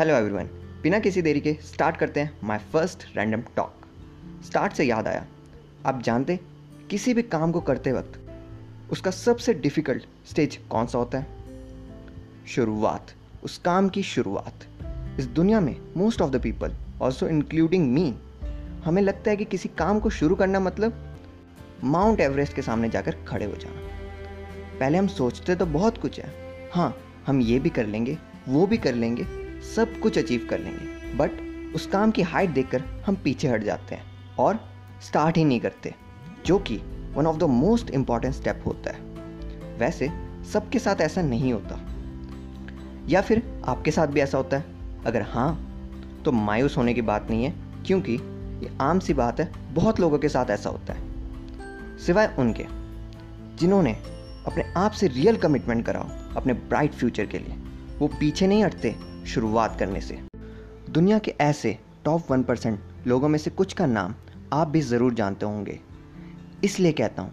Hello everyone बिना किसी देरी के स्टार्ट करते हैं my first random talk start से याद आया। आप जानते किसी भी काम को करते वक्त उसका सबसे डिफ़िकल्ट स्टेज कौन सा होता है? शुरुआत। उस काम की शुरुआत। इस दुनिया में most of the people also including me हमें लगता है कि किसी काम को शुरू करना मतलब माउंट एवरेस्ट के सामने जाकर खड़े हो जाना। पहले हम सोचते तो बहुत कुछ है। हाँ हम ये भी कर लेंगे, वो भी कर लेंगे सब कुछ अचीव कर लेंगे। बट उस काम की हाइट देखकर हम पीछे हट जाते हैं और स्टार्ट ही नहीं करते, जो कि one of the most important step होता है। वैसे सबके साथ ऐसा नहीं होता। या फिर आपके साथ भी ऐसा होता है? अगर हाँ तो मायूस होने की बात नहीं है, क्योंकि ये आम सी बात है, बहुत लोगों के साथ ऐसा होता है। सिवाय उनके, जिन्होंने अपने आप से रियल कमिटमेंट कराओ, अपने ब्राइट फ्यूचर के लिए। वो पीछे नहीं हटते शुरुआत करने से। दुनिया के ऐसे टॉप वन परसेंट लोगों में से कुछ का नाम आप भी ज़रूर जानते होंगे। इसलिए कहता हूँ,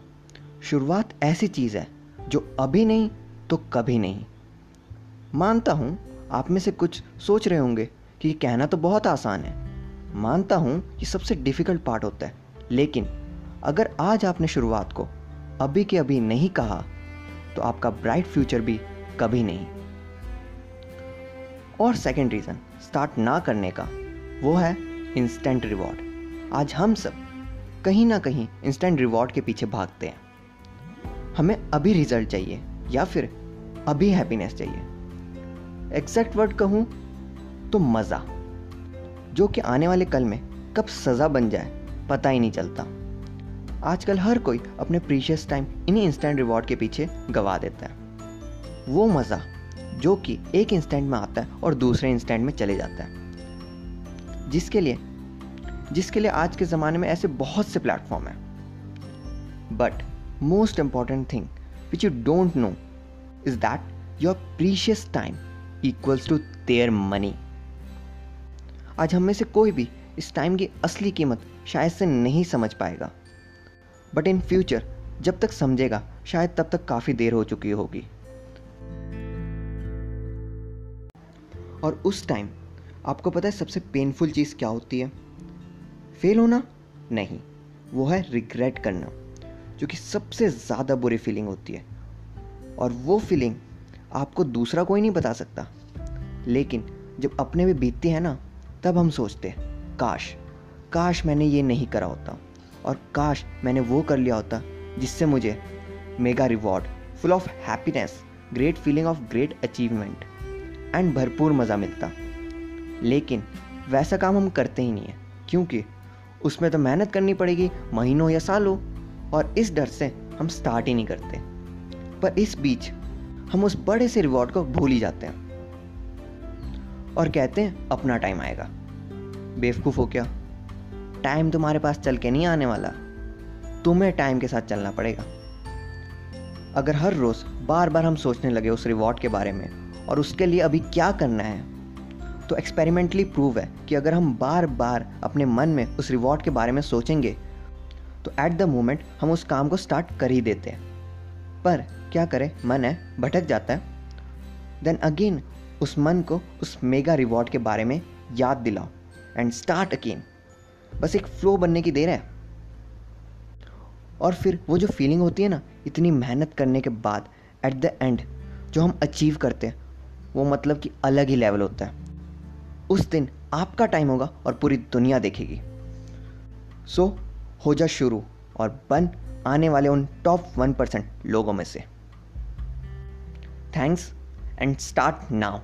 शुरुआत ऐसी चीज़ है जो अभी नहीं तो कभी नहीं। मानता हूँ, आप में से कुछ सोच रहे होंगे कि कहना तो बहुत आसान है। मानता हूँ ये सबसे डिफ़िकल्ट पार्ट होता है। लेकिन अगर आज आपने शुरुआत को अभी के अभी नहीं कहा तो आपका ब्राइट फ्यूचर भी कभी नहीं। और सेकेंड रीज़न स्टार्ट ना करने का, वो है इंस्टेंट रिवॉर्ड आज हम सब कहीं ना कहीं इंस्टेंट रिवॉर्ड के पीछे भागते हैं। हमें अभी रिज़ल्ट चाहिए, या फिर अभी हैप्पीनेस चाहिए। एग्जैक्ट वर्ड कहूँ तो मज़ा। जो कि आने वाले कल में कब सज़ा बन जाए, पता ही नहीं चलता। आजकल हर कोई अपने प्रीशियस टाइम इन्हीं इंस्टेंट रिवॉर्ड के पीछे गवा देता है। वो मज़ा जो कि एक इंस्टेंट में आता है और दूसरे इंस्टेंट में चले जाता है। जिसके लिए जिसके लिए आज के ज़माने में ऐसे बहुत से प्लेटफॉर्म हैं। But most important thing which you don't know is that your precious time equals to their money आज हम में से कोई भी इस टाइम की असली कीमत शायद से नहीं समझ पाएगा। बट इन फ्यूचर जब तक समझेगा, शायद तब तक काफ़ी देर हो चुकी होगी। और उस टाइम आपको पता है सबसे पेनफुल चीज़ क्या होती है? फेल होना? नहीं, वो है रिग्रेट करना, जो कि सबसे ज़्यादा बुरी फीलिंग होती है। और वो फीलिंग आपको दूसरा कोई नहीं बता सकता। लेकिन जब अपने भी बीतती है ना, तब हम सोचते हैं, काश काश मैंने ये नहीं करा होता और काश मैंने वो कर लिया होता जिससे मुझे mega reward full of happiness great feeling of great achievement and भरपूर मज़ा मिलता। लेकिन वैसा काम हम करते ही नहीं है, क्योंकि उसमें तो मेहनत करनी पड़ेगी महीनों या सालों, और इस डर से हम स्टार्ट ही नहीं करते। पर इस बीच हम उस बड़े से रिवॉर्ड को भूल ही जाते हैं। और कहते हैं, अपना टाइम आएगा। बेवकूफ़ हो क्या? टाइम तुम्हारे पास चल के नहीं आने वाला। तुम्हें टाइम के साथ चलना पड़ेगा। अगर हर रोज़ बार बार हम सोचने लगे उस रिवॉर्ड के बारे में और उसके लिए अभी क्या करना है? तो एक्सपेरिमेंटली प्रूव है कि अगर हम बार बार अपने मन में उस रिवॉर्ड के बारे में सोचेंगे तो एट द मोमेंट हम उस काम को स्टार्ट कर ही देते हैं। पर क्या करें? मन है, भटक जाता है। देन अगेन उस मन को उस मेगा रिवॉर्ड के बारे में याद दिलाओ एंड स्टार्ट अगेन बस एक फ्लो बनने की देर है। और फिर वो जो फीलिंग होती है ना, इतनी मेहनत करने के बाद एट द एंड जो हम अचीव करते हैं वो मतलब कि अलग ही लेवल होता है। उस दिन आपका टाइम होगा और पूरी दुनिया देखेगी। सो so, हो जा शुरू और बन आने वाले उन टॉप वन परसेंट लोगों में से। Thanks and start now